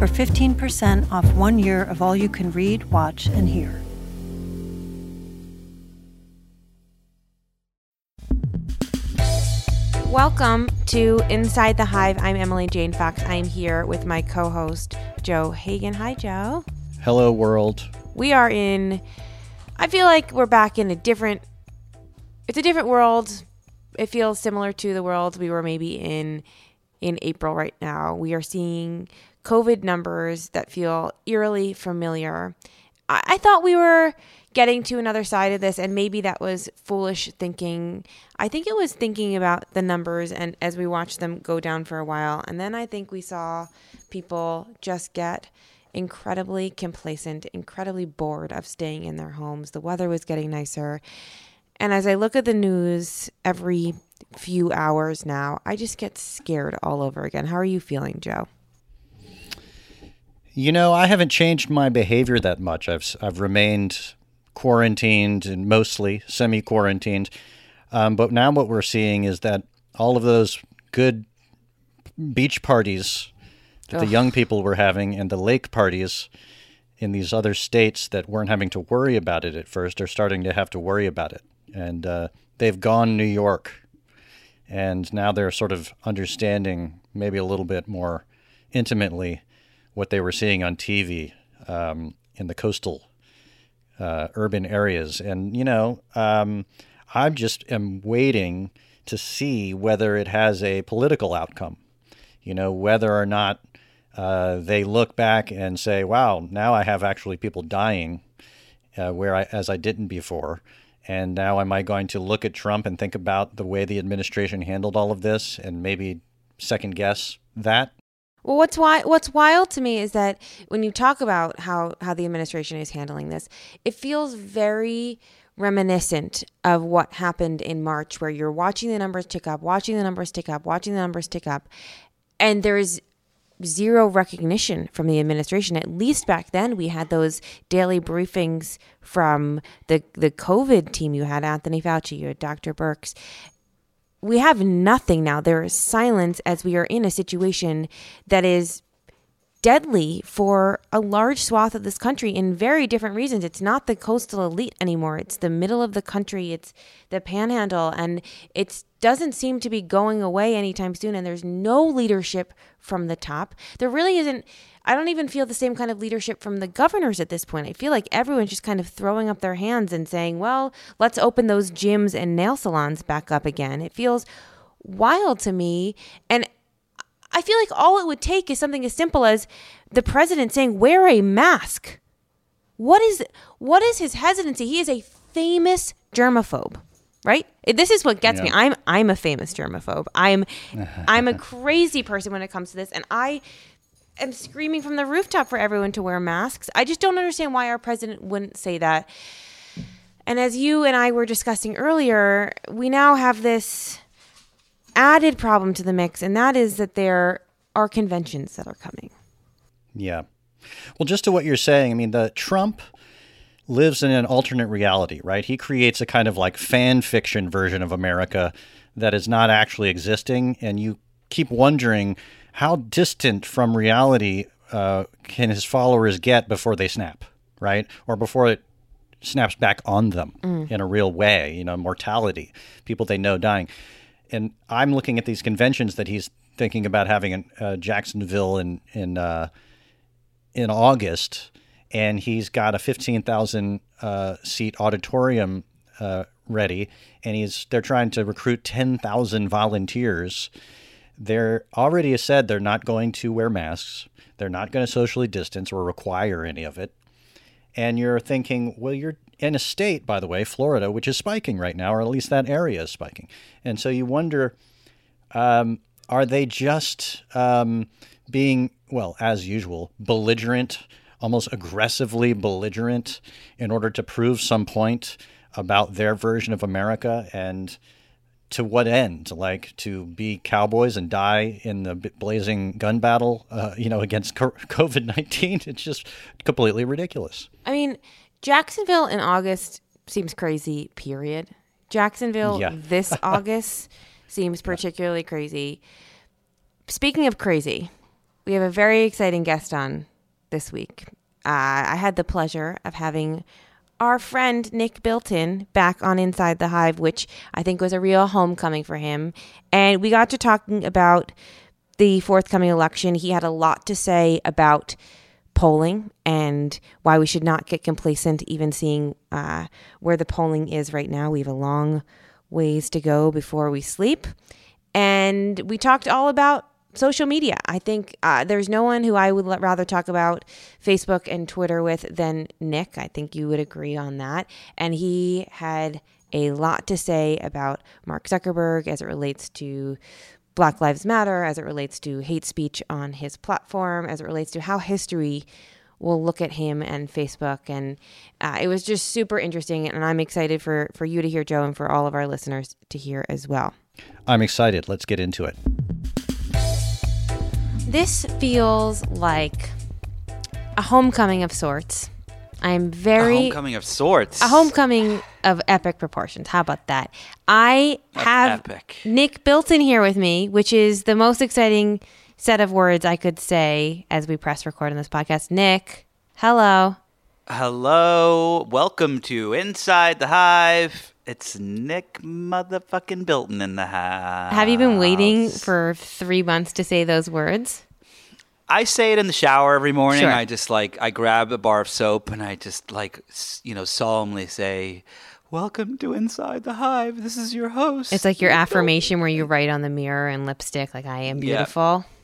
for 15% off one year of all you can read, watch, and hear. Welcome to Inside the Hive. I'm Emily Jane Fox. I'm here with my co host, Joe Hagan. Hi, Joe. Hello, world. We are in, I feel like we're back in a different, it's a different world. It feels similar to the world we were maybe in in April right now. We are seeing COVID numbers that feel eerily familiar. I, I thought we were getting to another side of this and maybe that was foolish thinking. I think it was thinking about the numbers and as we watched them go down for a while. And then i think we saw people just get incredibly complacent incredibly bored of staying in their homes. The weather was getting nicer. And as i look at the news every few hours now i just get scared all over again. How are you feeling joe you know, I haven't changed my behavior that much. I've I've remained quarantined and mostly semi quarantined. Um, but now what we're seeing is that all of those good beach parties that Ugh. the young people were having and the lake parties in these other states that weren't having to worry about it at first are starting to have to worry about it. And uh, they've gone New York. And now they're sort of understanding maybe a little bit more intimately what they were seeing on TV um, in the coastal uh, urban areas. And, you know, um, I just am waiting to see whether it has a political outcome, you know, whether or not uh, they look back and say, wow, now I have actually people dying uh, where I, as I didn't before. And now am I going to look at Trump and think about the way the administration handled all of this and maybe second guess that? Well, what's why what's wild to me is that when you talk about how how the administration is handling this, it feels very reminiscent of what happened in March, where you're watching the numbers tick up, watching the numbers tick up, watching the numbers tick up, and there's zero recognition from the administration. At least back then, we had those daily briefings from the the COVID team. You had Anthony Fauci, you had Dr. Birx, we have nothing now. There is silence as we are in a situation that is deadly for a large swath of this country in very different reasons. It's not the coastal elite anymore. It's the middle of the country. It's the panhandle and it doesn't seem to be going away anytime soon and there's no leadership from the top. There really isn't I don't even feel the same kind of leadership from the governors at this point. I feel like everyone's just kind of throwing up their hands and saying, well, let's open those gyms and nail salons back up again. It feels wild to me. And I feel like all it would take is something as simple as the president saying, wear a mask. What is what is his hesitancy? He is a famous germaphobe right this is what gets yeah. me i'm i'm a famous germaphobe i'm i'm a crazy person when it comes to this and i am screaming from the rooftop for everyone to wear masks. I just don't understand why our president wouldn't say that. And as you and I were discussing earlier, we now have this added problem to the mix, and that is that there are conventions that are coming. Yeah. Well, just to what you're saying, I mean, the Trump lives in an alternate reality, right? He creates a kind of like fan fiction version of America that is not actually existing, and you keep wondering how distant from reality uh, can his followers get before they snap, right? Or before it snaps back on them mm. in a real way, you know, mortality, people they know dying. And I'm looking at these conventions that he's thinking about having in uh, Jacksonville in in uh, in August, and he's got a 15,000 uh, seat auditorium uh, ready, and he's they're trying to recruit 10,000 volunteers they're already said they're not going to wear masks. They're not going to socially distance or require any of it. And you're thinking, well, you're in a state, by the way, Florida, which is spiking right now, or at least that area is spiking. And so you wonder, um, are they just um, being, well, as usual, belligerent almost aggressively belligerent in order to prove some point about their version of America and to what end? Like to be cowboys and die in the blazing gun battle, uh, you know, against COVID nineteen? It's just completely ridiculous. I mean, Jacksonville in August seems crazy. Period. Jacksonville Yeah. this August seems particularly crazy. Speaking of crazy, we have a very exciting guest on this week. Uh, I had the pleasure of having our friend Nick Bilton back on Inside the Hive, which I think was a real homecoming for him. And we got to talking about the forthcoming election. He had a lot to say about polling and why we should not get complacent, even seeing uh, where the polling is right now. We have a long ways to go before we sleep. And we talked all about social media. I think uh, there's no one who I would rather talk about Facebook and Twitter with than Nick. I think you would agree on that. And he had a lot to say about Mark Zuckerberg as it relates to Black Lives Matter, as it relates to hate speech on his platform, as it relates to how history will look at him and Facebook. And uh, it was just super interesting. And I'm excited for, for you to hear, Joe, and for all of our listeners to hear as well. I'm excited. Let's get into it. This feels like a homecoming of sorts. I'm A very homecoming of sorts. a homecoming of epic proportions. How about that? I Of have epic. Nick Bilton here with me, which is the most exciting set of words I could say as we press record on this podcast. Nick, hello. Hello, welcome to Inside the Hive. It's Nick motherfucking Bilton in the house. Have you been waiting for three months to say those words? I say it in the shower every morning. Sure. I just like I grab a bar of soap and I just like you know solemnly say, "Welcome to Inside the Hive. This is your host." It's like your affirmation where you write on the mirror in lipstick, like "I am beautiful." Yeah,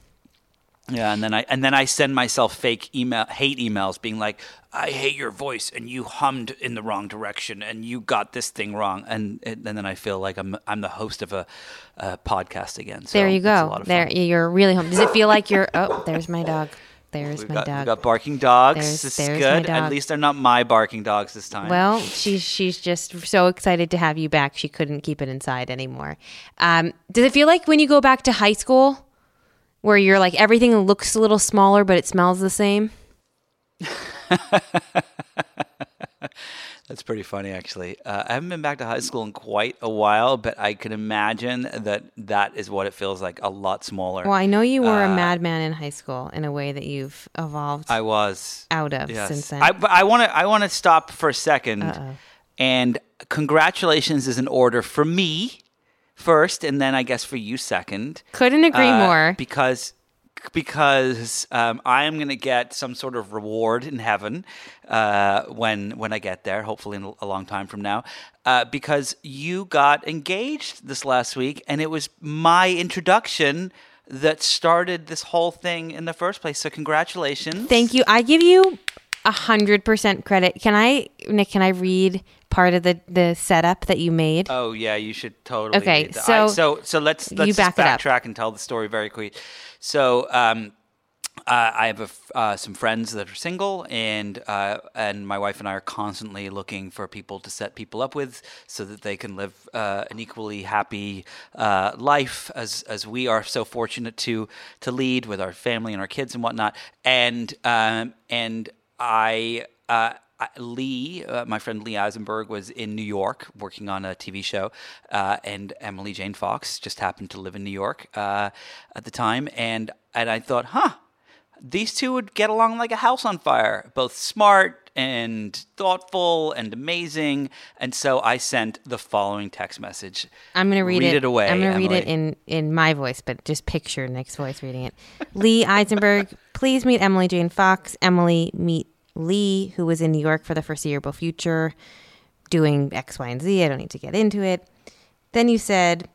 and then I and then I send myself fake email hate emails being like, "I hate your voice and you hummed in the wrong direction and you got this thing wrong." And and then I feel like I'm I'm the host of a, a podcast again. So there you go. There, you're really home. Does it feel like you're? Oh, there's my dog. There's We've my got, dog. we've got barking dogs. There's- this there's is good. At least they're not my barking dogs this time. Well, she's she's just so excited to have you back. She couldn't keep it inside anymore. Um, does it feel like when you go back to high school, where you're like everything looks a little smaller, but it smells the same? That's pretty funny, actually. Uh, I haven't been back to high school in quite a while, but I can imagine that that is what it feels like a lot smaller. Well, I know you were a madman in high school in a way that you've evolved Uh, I was out of Yes. since then. I, but I want to. I want to stop for a 2nd and congratulations is in order for me first, and then I guess for you second. Couldn't agree Uh, more. Because because um, I am going to get some sort of reward in heaven uh, when when I get there, hopefully in a long time from now. Uh, because you got engaged this last week, and it was my introduction that started this whole thing in the first place. So congratulations! Thank you. I give you a hundred percent credit. Can I, Nick? Can I read part of the the setup that you made? Oh yeah, you should totally. Okay, so I- so so let's let's you back backtrack and tell the story very quick. So um, uh, I have a uh, some friends that are single, and uh, and my wife and I are constantly looking for people to set people up with, so that they can live uh, an equally happy uh, life as as we are so fortunate to to lead with our family and our kids and whatnot. And um, and I. Uh, Lee, uh, my friend Lee Eisenberg, was in New York working on a TV show, uh, and Emily Jane Fox just happened to live in New York uh, at the time, and and I thought, huh, these two would get along like a house on fire, both smart and thoughtful and amazing, and so I sent the following text message. I'm gonna read, Read it away, I'm gonna read it in in my voice, but just picture Nick's voice reading it. Lee Eisenberg, please meet Emily Jane Fox. Emily, meet Lee, who was in New York for the foreseeable future, doing X, Y, and Z. I don't need to get into it. Then you said,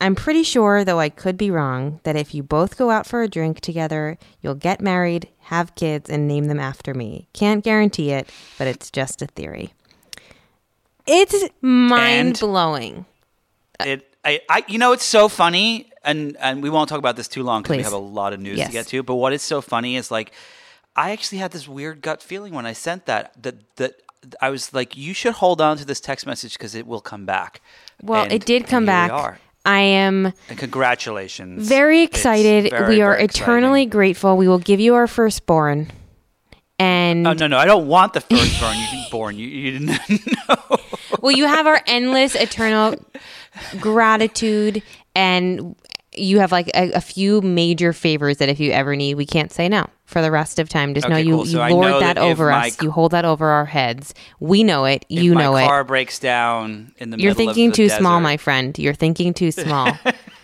I'm pretty sure, though I could be wrong, that if you both go out for a drink together, you'll get married, have kids, and name them after me. Can't guarantee it, but it's just a theory. It's mind blowing. Uh, it I, I you know it's so funny and and we won't talk about this too long because we have a lot of news Yes. to get to but what is so funny is like I actually had this weird gut feeling when I sent that that that I was like, you should hold on to this text message because it will come back. Well, And- it did come back. I am And congratulations. very excited. very, we are eternally exciting. grateful. We will give you our firstborn. And Oh no, no, I don't want the firstborn. you didn't born. You, you didn't know. well, you have our endless, eternal gratitude, and you have like a, a few major favors that if you ever need, we can't say no for the rest of time. Just know you, cool. You lord that, that over us. c- You hold that over our heads. We know it. You know it. car breaks down in the You're middle of thinking too small, my friend. You're thinking too small.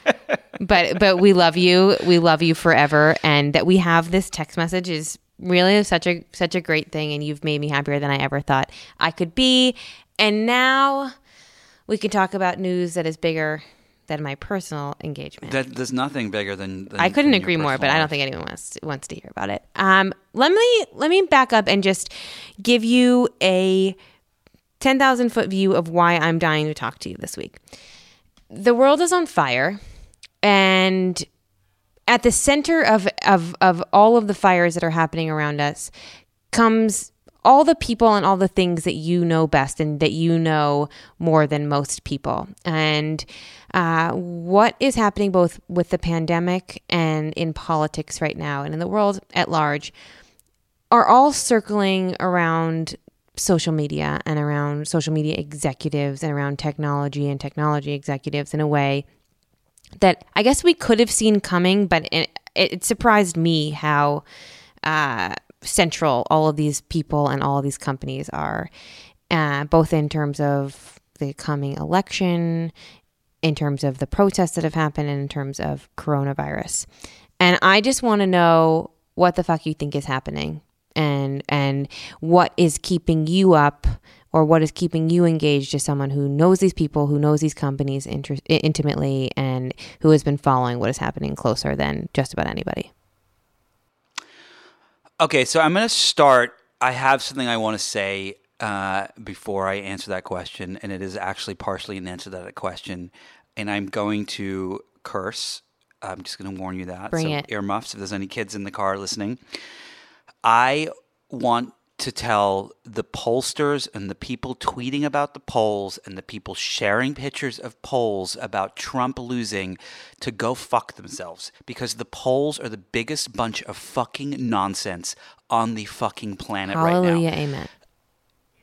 but but we love you. We love you forever, and that we have this text message is really such a such a great thing. And you've made me happier than I ever thought I could be. And now we can talk about news that is bigger than my personal engagement. That, there's nothing bigger than. than I couldn't than agree more, but I don't think anyone wants wants to hear about it. Um, let me let me back up and just give you a ten thousand foot view of why I'm dying to talk to you this week. The world is on fire, and at the center of of of all of the fires that are happening around us comes all the people and all the things that you know best and that you know more than most people. And uh, what is happening both with the pandemic and in politics right now and in the world at large are all circling around social media and around social media executives and around technology and technology executives in a way that I guess we could have seen coming, but it, it surprised me how uh, central all of these people and all of these companies are, uh, both in terms of the coming election, in terms of the protests that have happened, and in terms of coronavirus. And I just want to know what the fuck you think is happening and and what is keeping you up or what is keeping you engaged as someone who knows these people, who knows these companies inter- intimately, and who has been following what is happening closer than just about anybody. Okay, so I'm going to start. I have something I want to say uh, before I answer that question, and it is actually partially an answer to that question. And I'm going to curse. I'm just going to warn you that. Bring so it. earmuffs if there's any kids in the car listening. I want to tell the pollsters and the people tweeting about the polls and the people sharing pictures of polls about Trump losing to go fuck themselves because the polls are the biggest bunch of fucking nonsense on the fucking planet right now Hallelujah, amen.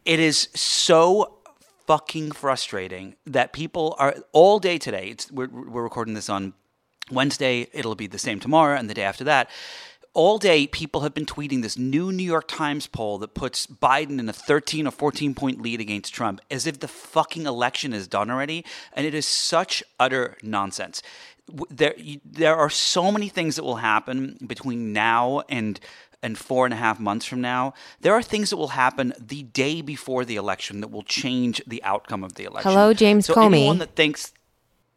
it is so fucking frustrating that people are all day today. It's we're, we're recording this on Wednesday. It'll be the same tomorrow and the day after that. All day, people have been tweeting this new New York Times poll that puts Biden in a 13 or 14 point lead against Trump as if the fucking election is done already. And it is such utter nonsense. There, there are so many things that will happen between now and and four and a half months from now, there are things that will happen the day before the election that will change the outcome of the election. Hello, James so Comey. Anyone that thinks,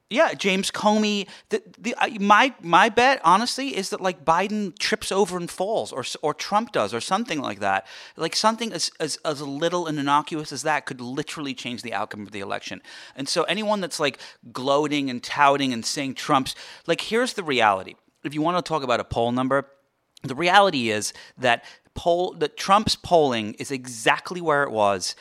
yeah, James Comey. The, the I my my bet, honestly, is that like Biden trips over and falls, or or Trump does, or something like that. Like something as as as little and innocuous as that could literally change the outcome of the election. And so anyone that's like gloating and touting and saying Trump's like, here's the reality. If you want to talk about a poll number, the reality is that poll that Trump's polling is exactly where it was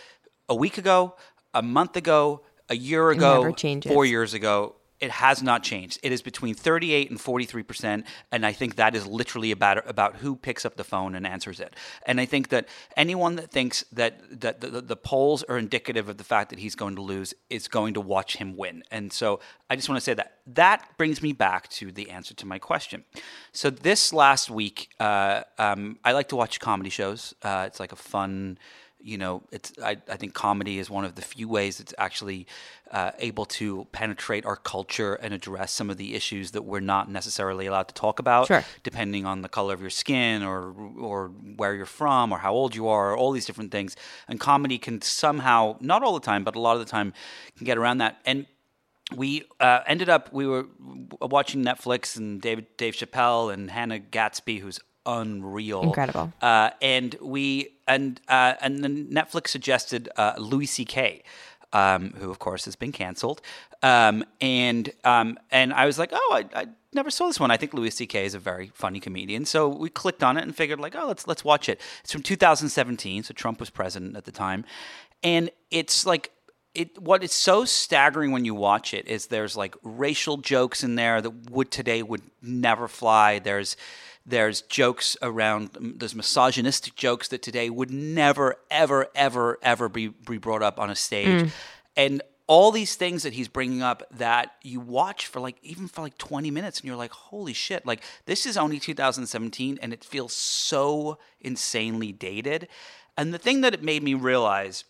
a week ago, a month ago, a year ago, four years ago. It has not changed. It is between 38 and 43 percent, and I think that is literally about about who picks up the phone and answers it. And I think that anyone that thinks that that the, the, the polls are indicative of the fact that he's going to lose is going to watch him win. And so I just want to say that that brings me back to the answer to my question. So this last week, uh, um, I like to watch comedy shows. Uh, it's like a fun you know, it's I, I think comedy is one of the few ways it's actually uh, able to penetrate our culture and address some of the issues that we're not necessarily allowed to talk about, Sure. depending on the color of your skin or or where you're from or how old you are, or all these different things. And comedy can somehow, not all the time, but a lot of the time, can get around that. And we uh, ended up we were watching Netflix and David Dave Chappelle and Hannah Gadsby, who's unreal, Incredible. Uh, and we and uh, and then Netflix suggested uh, Louis C.K. Um, who of course has been canceled, um, and um, and I was like, oh, I, I never saw this one. I think Louis C.K. is a very funny comedian, so we clicked on it and figured like, oh, let's let's watch it. It's from 2017, so Trump was president at the time, and it's like it what is so staggering when you watch it is there's like racial jokes in there that would today would never fly. There's there's jokes around there's misogynistic jokes that today would never ever ever ever be be brought up on a stage. Mm. And all these things that he's bringing up that you watch for like even for like 20 minutes and you're like holy shit. Like this is only 2017 and it feels so insanely dated. And the thing that it made me realize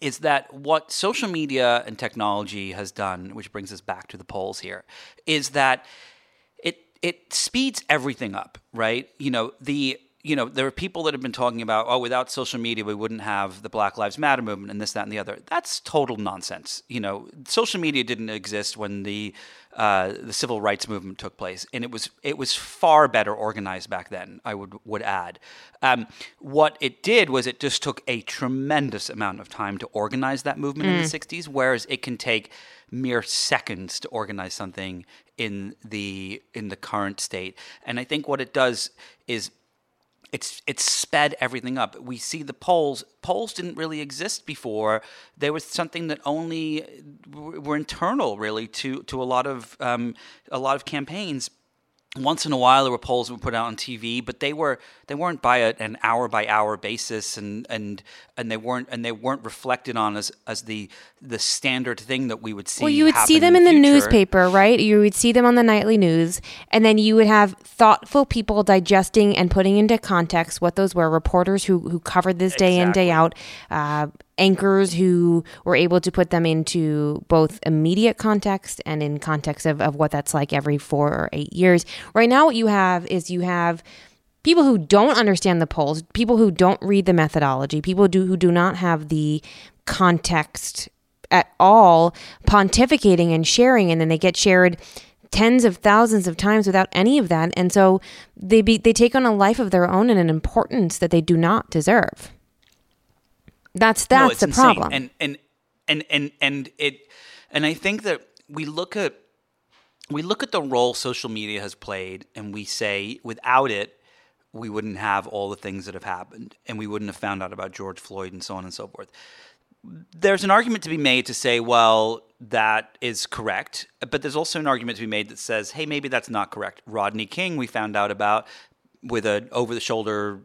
is that what social media and technology has done, which brings us back to the polls here, is that it speeds everything up, right? You know, the you know, there are people that have been talking about, oh, without social media, we wouldn't have the Black Lives Matter movement and this, that, and the other. That's total nonsense. You know, social media didn't exist when the uh, the civil rights movement took place, and it was it was far better organized back then. I would would add. Um, what it did was it just took a tremendous amount of time to organize that movement in the '60s, whereas it can take mere seconds to organize something in the in the current state. And I think what it does is it's it's sped everything up. We see the polls. Polls didn't really exist before. They were something that only were internal, really, to to a lot of um, a lot of campaigns. Once in a while, there were polls that were put out on TV, but they were they weren't by a, an hour by hour basis, and and and they weren't and they weren't reflected on as as the the standard thing that we would see. Well, you would see them in the, future. newspaper, right? You would see them on the nightly news, and then you would have thoughtful people digesting and putting into context what those were. Reporters who who covered this day in day out, uh, anchors who were able to put them into both immediate context and in context of, of what that's like every four or eight years. Right now, what you have is you have people who don't understand the polls, people who don't read the methodology, people do who do not have the context at all, pontificating and sharing, and then they get shared tens of thousands of times without any of that, and so they be they take on a life of their own and an importance that they do not deserve. That's that's it's the problem. And and and and and it and I think that we look at we look at the role social media has played and we say without it we wouldn't have all the things that have happened and we wouldn't have found out about George Floyd and so on and so forth. There's an argument to be made to say, well, that is correct, but there's also an argument to be made that says, hey, maybe that's not correct. Rodney King, we found out about with an over the shoulder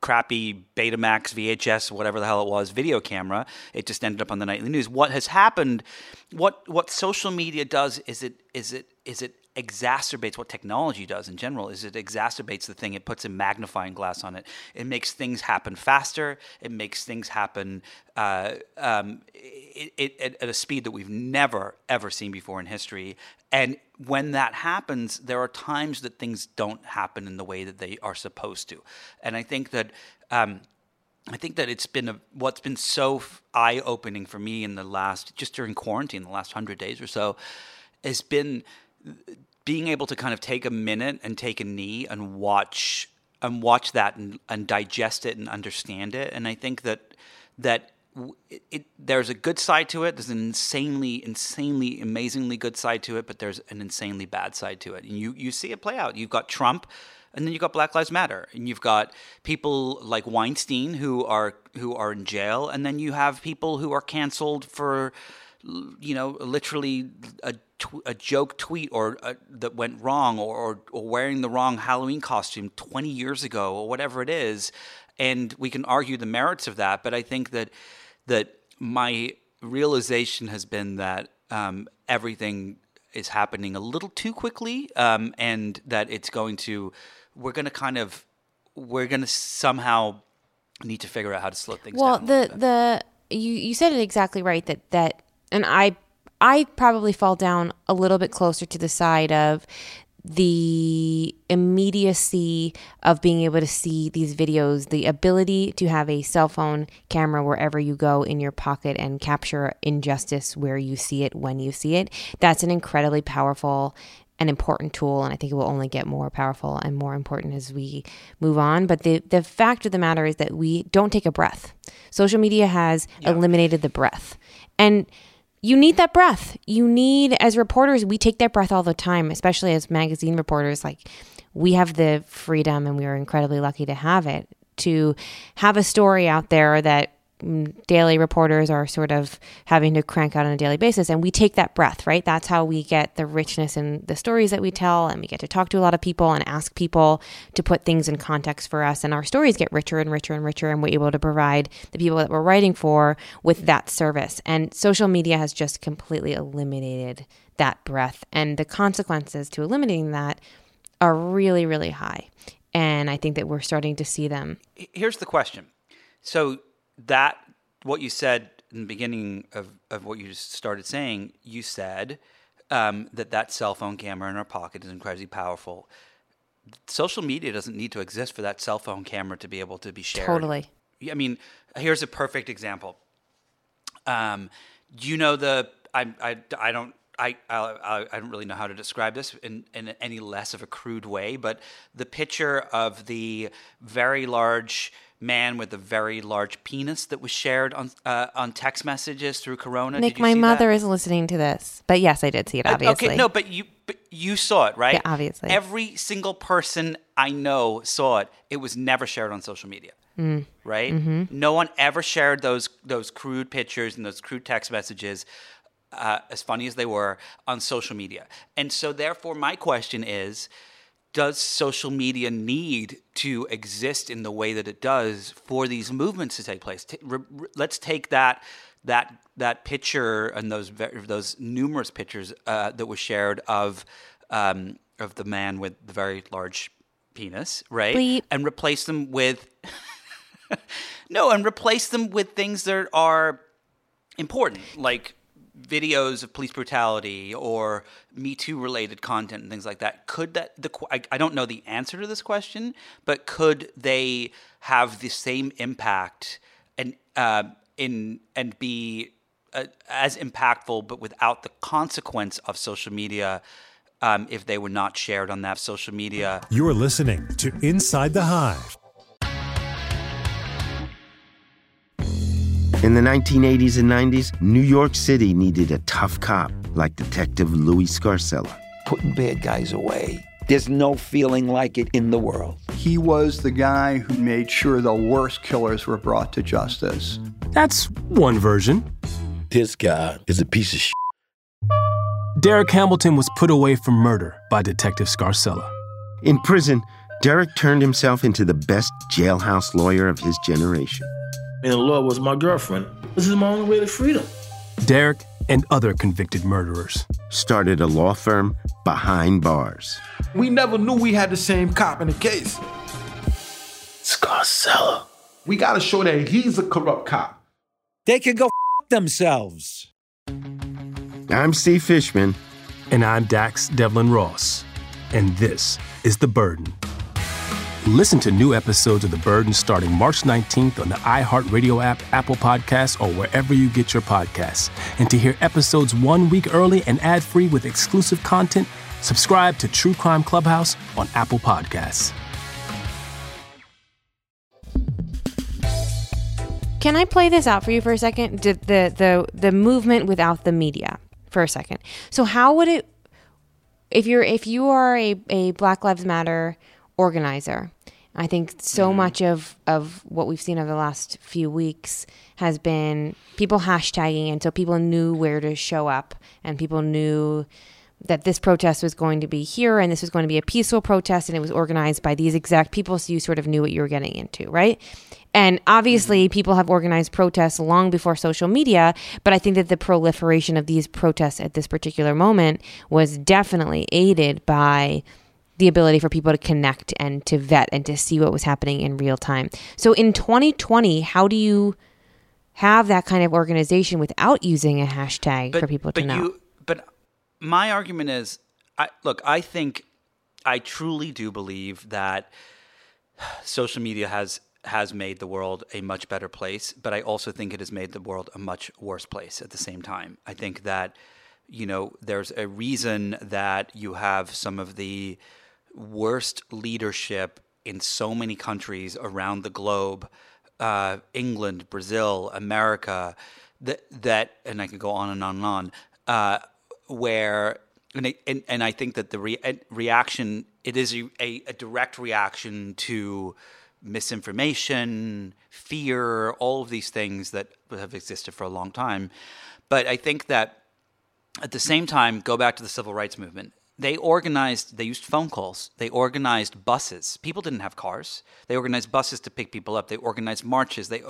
crappy Betamax VHS whatever the hell it was video camera it just ended up on the nightly news. What has happened what what social media does is it is it is it exacerbates what technology does in general is it exacerbates the thing it puts a magnifying glass on it. It makes things happen faster it makes things happen uh, um, it, it, at, a speed that we've never ever seen before in history. And when that happens there are times that things don't happen in the way that they are supposed to. And i think that um, I think that it's been a, what's been so eye opening for me in the last just during quarantine, the last hundred days or so, has been being able to kind of take a minute and take a knee and watch and watch that and, and digest it and understand it. And I think that that it, it, there's a good side to it. There's an insanely, insanely, amazingly good side to it, but there's an insanely bad side to it. And you you see it play out. You've got Trump and then you've got Black Lives Matter, and you've got people like Weinstein who are who are in jail, and then you have people who are canceled for, you know, literally a, tw- a joke tweet or uh that went wrong, or, or or wearing the wrong Halloween costume twenty years ago, or whatever it is, and we can argue the merits of that, but I think that that my realization has been that um, everything is happening a little too quickly, um, and that it's going to we're going to kind of we're going to somehow need to figure out how to slow things well down. Well, the the you you said it exactly right that that and i i probably fall down a little bit closer to the side of the immediacy of being able to see these videos, the ability to have a cell phone camera wherever you go in your pocket and capture injustice where you see it when you see it. That's an incredibly powerful and important tool and I think it will only get more powerful and more important as we move on but the the fact of the matter is that we don't take a breath. Social media has eliminated the breath. And you need that breath. You need, as reporters, we take that breath all the time, especially as magazine reporters. Like, we have the freedom and we are incredibly lucky to have it to have a story out there that daily reporters are sort of having to crank out on a daily basis and we take that breath right? That's how we get the richness in the stories that we tell and we get to talk to a lot of people and ask people to put things in context for us and our stories get richer and richer and richer and we're able to provide the people that we're writing for with that service. And social media has just completely eliminated that breath and the consequences to eliminating that are really really high and i think that we're starting to see them. Here's the question. So that what you said in the beginning of, of what you just started saying, you said um, that that cell phone camera in our pocket is incredibly powerful. Social media doesn't need to exist for that cell phone camera to be able to be shared. Totally. I mean, here's a perfect example. Um, you know the I I, I don't I, I, I don't really know how to describe this in, in any less of a crude way, but the picture of the very large man with a very large penis that was shared on uh, on text messages through Corona. Nick, my mother that? is listening to this, but yes, I did see it. Obviously, okay, no, but you but you saw it, right? Yeah, obviously. Every single person I know saw it. It was never shared on social media. Mm. Right? Mm-hmm. No one ever shared those those crude pictures and those crude text messages. Uh, as funny as they were on social media. And so, therefore, my question is does social media need to exist in the way that it does for these movements to take place? T- re- re- let's take that that that picture and those ve- those numerous pictures uh, that was shared of um, of the man with the very large penis, right? Bleep. And replace them with no, and replace them with things that are important, like videos of police brutality or Me Too related content and things like that, could that the I, I don't know the answer to this question, but could they have the same impact and uh, in and be uh, as impactful, but without the consequence of social media? Um, if they were not shared on that social media. You're listening to Inside the Hive In the 1980s and 90s, New York City needed a tough cop like Detective Louis Scarcella. Putting bad guys away. There's no feeling like it in the world. He was the guy who made sure the worst killers were brought to justice. That's one version. This guy is a piece of shit. Derek Hamilton was put away for murder by Detective Scarcella. In prison, Derek turned himself into the best jailhouse lawyer of his generation and the law was my girlfriend. This is my only way to freedom. Derek and other convicted murderers started a law firm behind bars. We never knew we had the same cop in the case. Scarcella. We gotta show that he's a corrupt cop. They can go f- themselves. I'm Steve Fishman. And I'm Dax Devlon Ross. And this is The Burden. Listen to new episodes of The Burden starting March 19th on the iHeartRadio app, Apple Podcasts, or wherever you get your podcasts. And to hear episodes one week early and ad free with exclusive content, subscribe to True Crime Clubhouse on Apple Podcasts. Can I play this out for you for a second? The, the the the movement without the media for a second. So how would it if you're if you are a, a Black Lives Matter organizer. I think so mm. much of, of what we've seen over the last few weeks has been people hashtagging, and so people knew where to show up, and people knew that this protest was going to be here, and this was going to be a peaceful protest, and it was organized by these exact people, so you sort of knew what you were getting into, right? And obviously, mm-hmm. people have organized protests long before social media, but I think that the proliferation of these protests at this particular moment was definitely aided by the ability for people to connect and to vet and to see what was happening in real time. So in 2020, how do you have that kind of organization without using a hashtag but, for people to know? You, but my argument is, I, look, I think I truly do believe that social media has has made the world a much better place, but I also think it has made the world a much worse place at the same time. I think that you know there's a reason that you have some of the worst leadership in so many countries around the globe uh, England, Brazil, America that that and I could go on and on and on uh, where and, I- and and I think that the re- reaction it is a, a, a direct reaction to misinformation, fear, all of these things that have existed for a long time. But I think that at the same time, go back to the civil rights movement. They organized, they used phone calls. They organized buses. People didn't have cars. They organized buses to pick people up. They organized marches. They,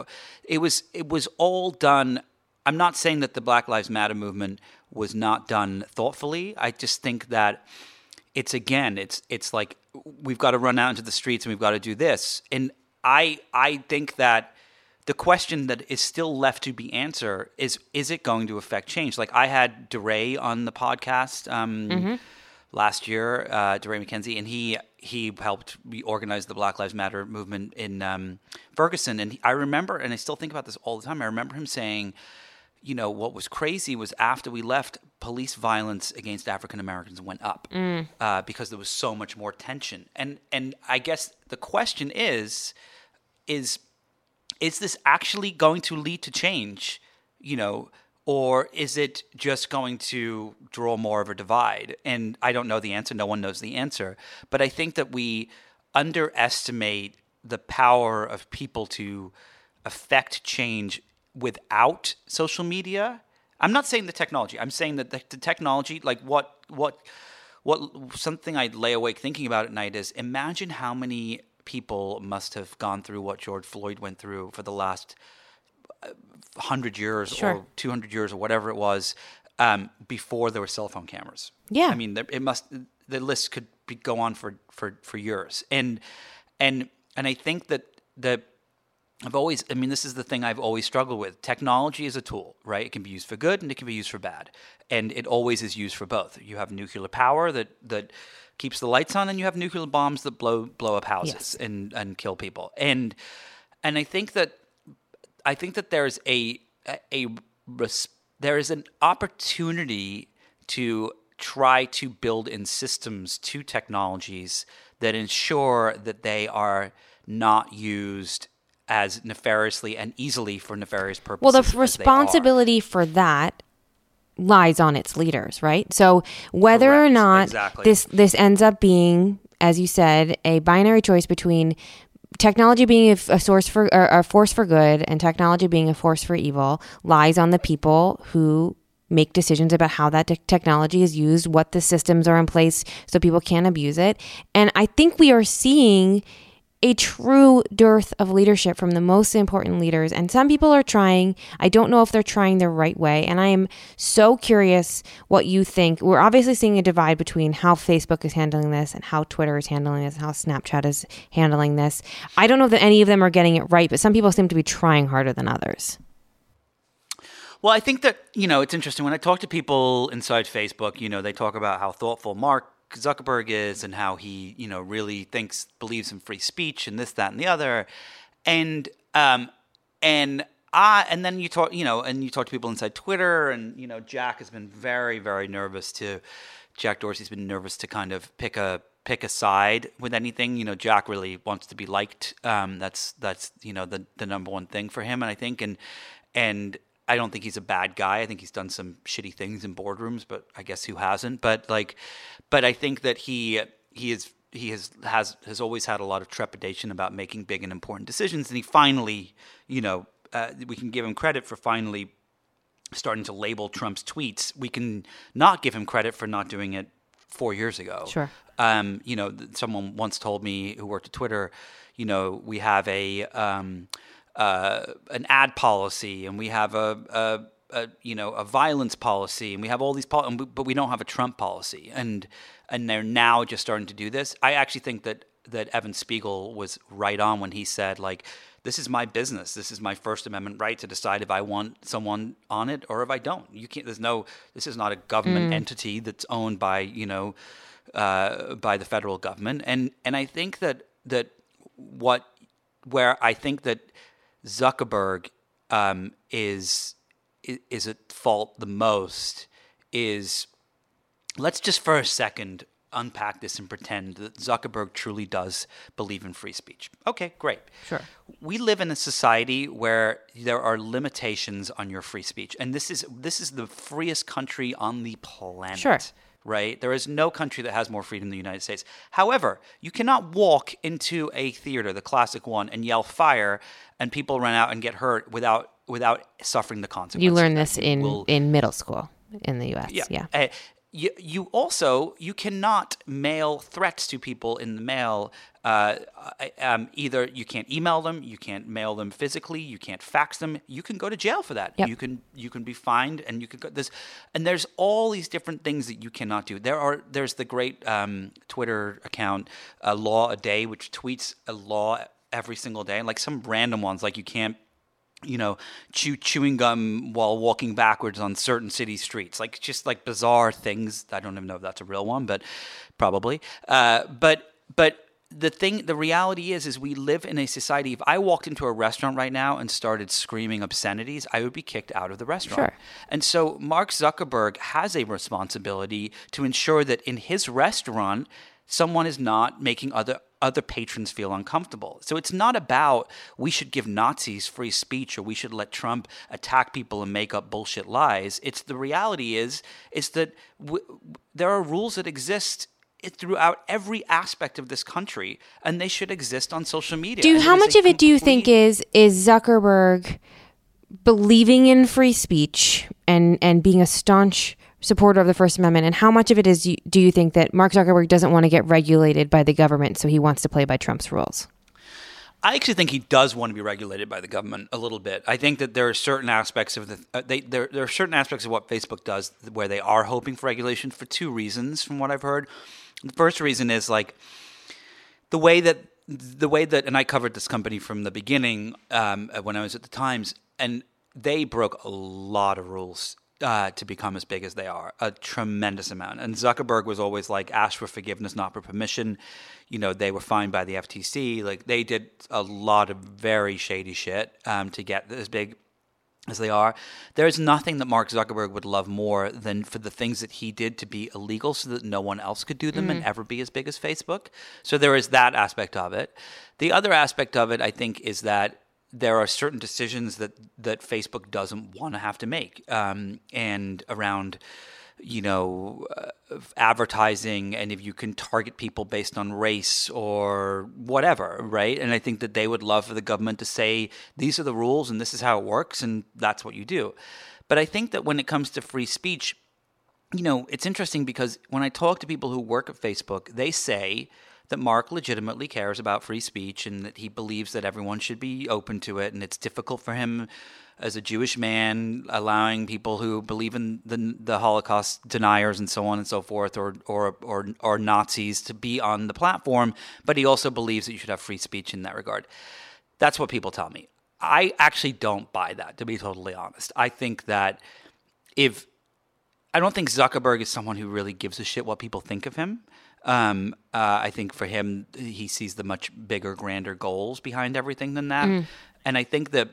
it was, it was all done. I'm not saying that the Black Lives Matter movement was not done thoughtfully. I just think that it's again, it's, it's like we've got to run out into the streets and we've got to do this. And I, I think that the question that is still left to be answered is is it going to affect change like i had DeRay on the podcast um, Mhm. Last year uh, DeRay Mckesson and he he helped reorganize the black lives matter movement in um, ferguson. And i remember and i still think about this all the time i remember him saying you know what was crazy was after we left police violence against african americans went up Mm. uh, because there was so much more tension. And and i guess the question is is is this actually going to lead to change? You know or is it just going to draw more of a divide? And i don't know the answer. No one knows the answer. But i think that we underestimate the power of people to affect change without social media. I'm not saying the technology. I'm saying that the, the technology like what what what something I lay awake thinking about at night is imagine how many people must have gone through what George Floyd went through for the last uh, hundred years Sure. or two hundred years or whatever it was um, before there were cell phone cameras. Yeah. I mean, there, it must the list could be, go on for, for for years, and and and I think that that I've always, I mean, this is the thing I've always struggled with. Technology is a tool, right? It can be used for good and it can be used for bad. And it always is used for both. You have nuclear power that, that keeps the lights on, and you have nuclear bombs that blow blow up houses Yes. and, and kill people. And and I think that I think that there's a a, a there is an opportunity to try to build in systems to technologies that ensure that they are not used as nefariously and easily for nefarious purposes. Well, the as they are. responsibility for that lies on its leaders, right? So whether or not Exactly. this this ends up being, as you said, a binary choice between technology being a source for or a force for good and technology being a force for evil lies on the people who make decisions about how that te- technology is used, what the systems are in place so people can't abuse it. And I think we are seeing a true dearth of leadership from the most important leaders. And some people are trying. I don't know if they're trying the right way. And I am so curious what you think. We're obviously seeing a divide between how Facebook is handling this and how Twitter is handling this and how Snapchat is handling this. I don't know that any of them are getting it right, but some people seem to be trying harder than others. Well, I think that, you know, it's interesting. When I talk to people inside Facebook, you know, they talk about how thoughtful Mark Zuckerberg is and how he, you know, really thinks, believes in free speech and this, that, and the other. And, um, and I, and then you talk, you know, and you talk to people inside Twitter and, you know, Jack has been very, very nervous to, Jack Dorsey's been nervous to kind of pick a, pick a side with anything. You know, Jack really wants to be liked. Um, that's, that's, you know, the, the number one thing for him. And I think, and, and, I don't think he's a bad guy. I think he's done some shitty things in boardrooms, but I guess who hasn't? But like, but I think that he he is he has has has always had a lot of trepidation about making big and important decisions, and he finally, you know, uh, we can give him credit for finally starting to label Trump's tweets. We can not give him credit for not doing it four years ago. Sure. Um, you know, someone once told me who worked at Twitter, you know, we have a um, uh, an ad policy and we have a, a, a you know a violence policy and we have all these pol- but we don't have a Trump policy and and they're now just starting to do this. I actually think that that Evan Spiegel was right on when he said like this is my business. This is my First Amendment right to decide if I want someone on it or if I don't. You can't. There's no. This is not a government Mm. entity that's owned by you know uh, by the federal government. And and I think that that what where I think that Zuckerberg um, is is at fault the most is let's just for a second unpack this and pretend that Zuckerberg truly does believe in free speech. Okay, great. Sure. We live in a society where there are limitations on your free speech, and this is this is the freest country on the planet. Sure. Right? There is no country that has more freedom than the United States. However, you cannot walk into a theater, the classic one, and yell fire, and people run out and get hurt without without suffering the consequences. You learn this in Will- in middle school in the U.S. yeah. yeah. Uh, you, you also you cannot mail threats to people in the mail. Uh, um, either you can't email them, you can't mail them physically, you can't fax them. You can go to jail for that. Yep. You can you can be fined, and you can go this. And there's all these different things that you cannot do. There are there's the great um, Twitter account, uh, Law a Day, which tweets a law every single day, like some random ones, like you can't you know, chew chewing gum while walking backwards on certain city streets, like just like bizarre things. I don't even know if that's a real one, but probably. Uh, but but the thing, the reality is, is we live in a society. If I walked into a restaurant right now and started screaming obscenities, I would be kicked out of the restaurant. Sure. And so Mark Zuckerberg has a responsibility to ensure that in his restaurant, someone is not making other other patrons feel uncomfortable. So it's not about we should give Nazis free speech or we should let Trump attack people and make up bullshit lies. It's the reality is is that w- there are rules that exist throughout every aspect of this country and they should exist on social media. Do how much of it do you think is is Zuckerberg believing in free speech and and being a staunch supporter of the First Amendment, and how much of it is do you think that Mark Zuckerberg doesn't want to get regulated by the government, so he wants to play by Trump's rules? I actually think he does want to be regulated by the government a little bit. I think that there are certain aspects of the uh, they there there are certain aspects of what Facebook does where they are hoping for regulation for two reasons, from what I've heard. The first reason is like the way that the way that and I covered this company from the beginning um, when I was at the Times, and they broke a lot of rules uh, to become as big as they are, a tremendous amount. And Zuckerberg was always like, ask for forgiveness, not for permission. You know, they were fined by the FTC. Like they did a lot of very shady shit um, to get as big as they are. There is nothing that Mark Zuckerberg would love more than for the things that he did to be illegal so that no one else could do them and Mhm. ever be as big as Facebook. So there is that aspect of it. The other aspect of it, I think, is that there are certain decisions that, that Facebook doesn't want to have to make. Um, and around, you know, uh, advertising and if you can target people based on race or whatever, right? And I think that they would love for the government to say, these are the rules and this is how it works and that's what you do. But I think that when it comes to free speech, you know, it's interesting because when I talk to people who work at Facebook, they say that Mark legitimately cares about free speech and that he believes that everyone should be open to it. And it's difficult for him as a Jewish man, allowing people who believe in the, the Holocaust deniers and so on and so forth, or, or, or, or Nazis to be on the platform. But he also believes that you should have free speech in that regard. That's what people tell me. I actually don't buy that, to be totally honest. I think that if I don't think Zuckerberg is someone who really gives a shit what people think of him. Um, uh, I think for him, he sees the much bigger, grander goals behind everything than that. Mm. And I think that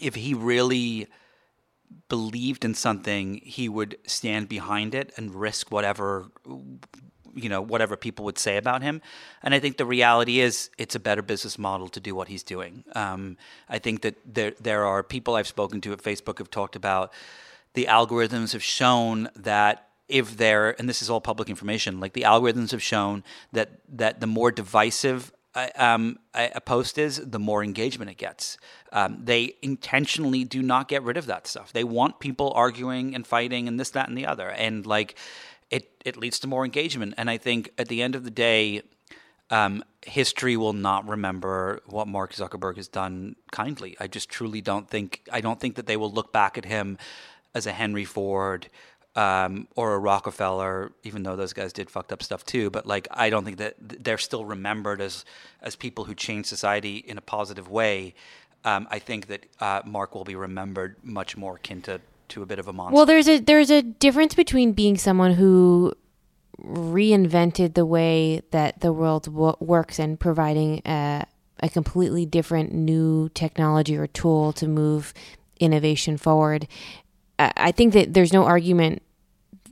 if he really believed in something, he would stand behind it and risk whatever you know whatever people would say about him. And I think the reality is it's a better business model to do what he's doing. Um, I think that there there are people I've spoken to at Facebook have talked about the algorithms have shown that if they're and this is all public information like the algorithms have shown that that the more divisive uh, um, a post is the more engagement it gets. Um, they intentionally do not get rid of that stuff. They want people arguing and fighting and this that and the other. And like it it leads to more engagement. And i think at the end of the day um, history will not remember what Mark Zuckerberg has done kindly. I just truly don't think I don't think that they will look back at him as a Henry Ford um, or a Rockefeller, even though those guys did fucked up stuff too. But like, I don't think that they're still remembered as as people who changed society in a positive way. Um, I think that uh, Mark will be remembered much more akin to to a bit of a monster. Well, there's a there's a difference between being someone who reinvented the way that the world w- works and providing a, a completely different new technology or tool to move innovation forward. I I think that there's no argument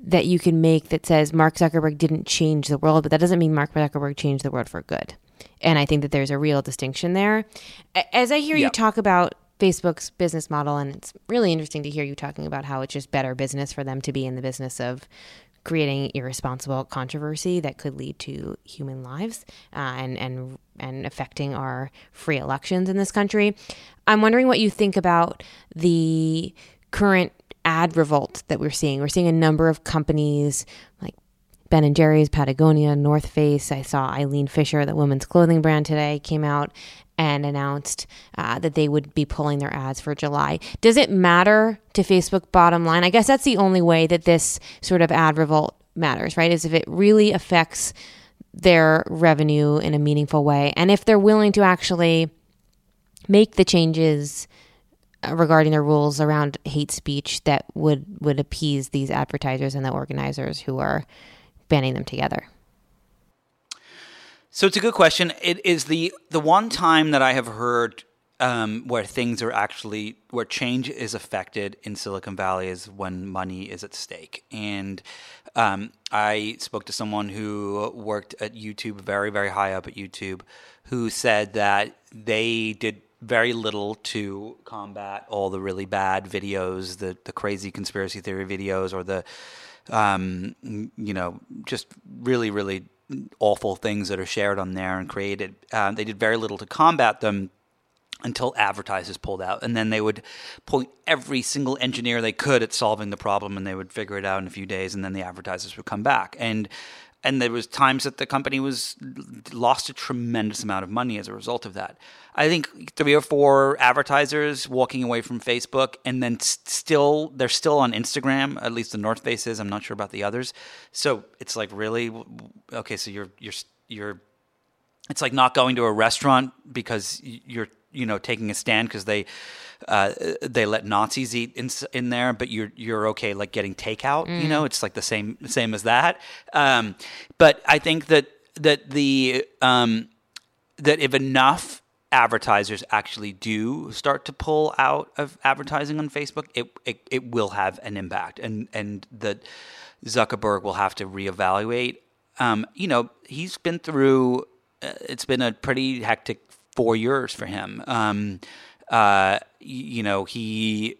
that you can make that says Mark Zuckerberg didn't change the world, but that doesn't mean Mark Zuckerberg changed the world for good. And I think that there's a real distinction there. As I hear you talk about Facebook's business model, and it's really interesting to hear you talking about how it's just better business for them to be in the business of creating irresponsible controversy that could lead to human lives uh, and and and affecting our free elections in this country. I'm wondering what you think about the current ad revolt that we're seeing. We're seeing a number of companies like Ben and Jerry's, Patagonia, North Face. I saw Eileen Fisher, the women's clothing brand today, came out and announced uh, that they would be pulling their ads for July. Does it matter to Facebook bottom line? I guess that's the only way that this sort of ad revolt matters, right? Is if it really affects their revenue in a meaningful way and if they're willing to actually make the changes regarding the rules around hate speech that would would appease these advertisers and the organizers who are banning them together. So it's a good question. It is the the one time that I have heard um, where things are actually where change is affected in Silicon Valley is when money is at stake. And um, I spoke to someone who worked at YouTube, very very high up at YouTube, who said that they did very little to combat all the really bad videos, the the crazy conspiracy theory videos, or the um, you know just really really awful things that are shared on there and created. Um, they did very little to combat them until advertisers pulled out and then they would point every single engineer they could at solving the problem and they would figure it out in a few days and then the advertisers would come back and and there was times that the company was lost a tremendous amount of money as a result of that. I think three or four advertisers walking away from Facebook, and then still they're still on Instagram. At least the North Face is. I'm not sure about the others. So it's like really okay. So you're you're you're. It's like not going to a restaurant because you're you know taking a stand because they uh, they let Nazis eat in, in there, but you're you're okay like getting takeout. Mm. You know, it's like the same same as that. Um, but I think that that the um, that if enough advertisers actually do start to pull out of advertising on Facebook, it it, it will have an impact, and and that Zuckerberg will have to reevaluate. Um, you know, he's been through. Uh, it's been a pretty hectic four years for him. Um, uh, you know, he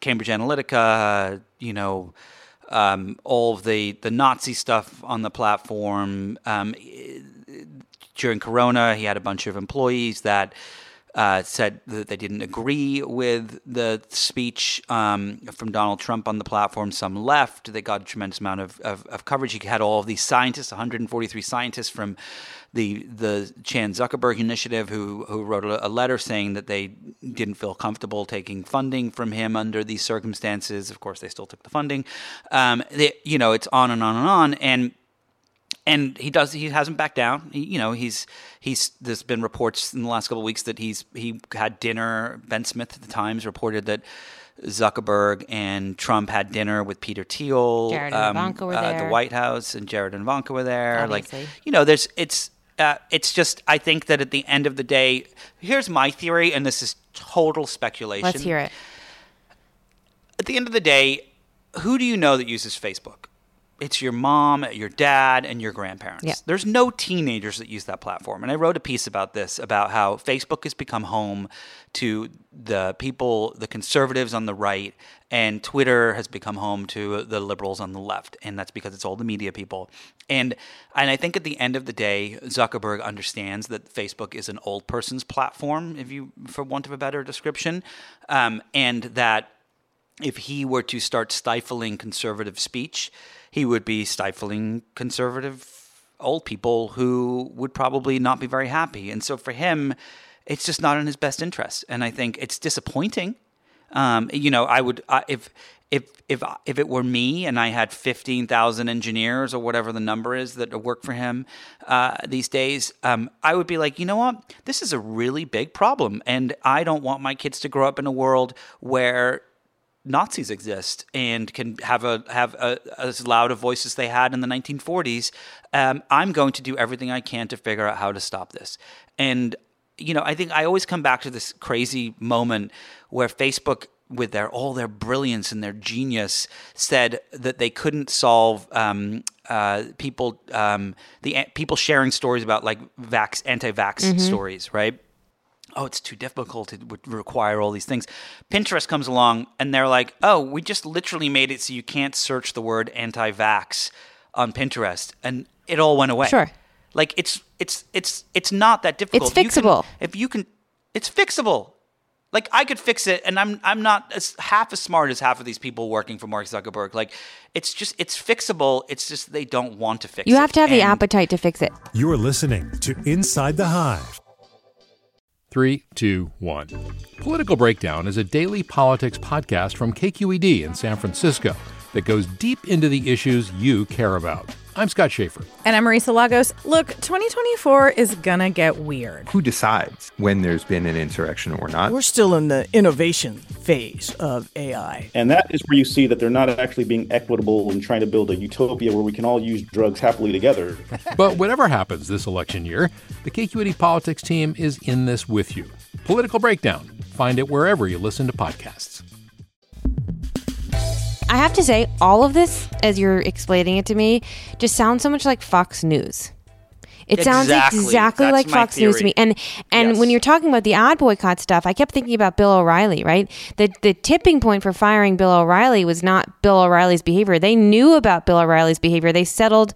Cambridge Analytica, you know, um, all of the the Nazi stuff on the platform. Um, during Corona, he had a bunch of employees that uh, said that they didn't agree with the speech um, from Donald Trump on the platform. Some left. They got a tremendous amount of, of, of, coverage. He had all of these scientists, 143 scientists from the the Chan Zuckerberg Initiative, who who wrote a, letter saying that they didn't feel comfortable taking funding from him under these circumstances. Of course, they still took the funding. Um, they, you know, it's on and on and on, and and he does he hasn't backed down he, you know he's he's there's been reports in the last couple of weeks that he's he had dinner ben smith at the times reported that zuckerberg and trump had dinner with peter thiel Jared and um, were uh, the white house and jared and ivanka were there Obviously. like you know there's it's uh, it's just i think that at the end of the day here's my theory and this is total speculation. Let's hear it. At the end of the day who do you know that uses facebook it's your mom, your dad, and your grandparents. Yeah. There's no teenagers that use that platform. And I wrote a piece about this about how Facebook has become home to the people, the conservatives on the right, and Twitter has become home to the liberals on the left. And that's because it's all the media people. And and I think at the end of the day, Zuckerberg understands that Facebook is an old person's platform, if you for want of a better description, um, and that if he were to start stifling conservative speech, he would be stifling conservative old people who would probably not be very happy. And so for him, it's just not in his best interest. And I think it's disappointing. Um, you know, I would if if if if it were me and I had fifteen thousand engineers or whatever the number is that work for him uh, these days, um, I would be like, you know what, this is a really big problem, and I don't want my kids to grow up in a world where Nazis exist and can have a have a, as loud a voice as they had in the 1940s. Um, I'm going to do everything I can to figure out how to stop this. And you know, I think I always come back to this crazy moment where Facebook with their all their brilliance and their genius, said that they couldn't solve um, uh, people um, the people sharing stories about like vax anti-vax Mhm. stories, right? Oh, it's too difficult. It would require all these things. Pinterest comes along and they're like, "Oh, we just literally made it so you can't search the word anti-vax on Pinterest," and it all went away. Sure. Like it's it's it's it's not that difficult. It's You can- fixable. if you can, it's fixable. Like I could fix it, and I'm I'm not as half as smart as half of these people working for Mark Zuckerberg. Like it's just it's fixable. It's just they don't want to fix it. You have to have the appetite to fix it. You're listening to Inside the Hive. Three, two, one. Political Breakdown is a daily politics podcast from KQED in San Francisco that goes deep into the issues you care about. I'm Scott Shafer. And I'm Marisa Lagos. Look, 2024 is gonna get weird. Who decides when there's been an insurrection or not? We're still in the innovation phase of AI. And that is where you see that they're not actually being equitable and trying to build a utopia where we can all use drugs happily together. But whatever happens this election year, the KQED politics team is in this with you. Political Breakdown. Find it wherever you listen to podcasts. I have to say, all of this, as you're explaining it to me, just sounds so much like Fox News. It sounds Exactly. That's like Fox News to me. And and when you're talking about the ad boycott stuff, I kept thinking about Bill O'Reilly, right? The the tipping point for firing Bill O'Reilly was not Bill O'Reilly's behavior. They knew about Bill O'Reilly's behavior. They settled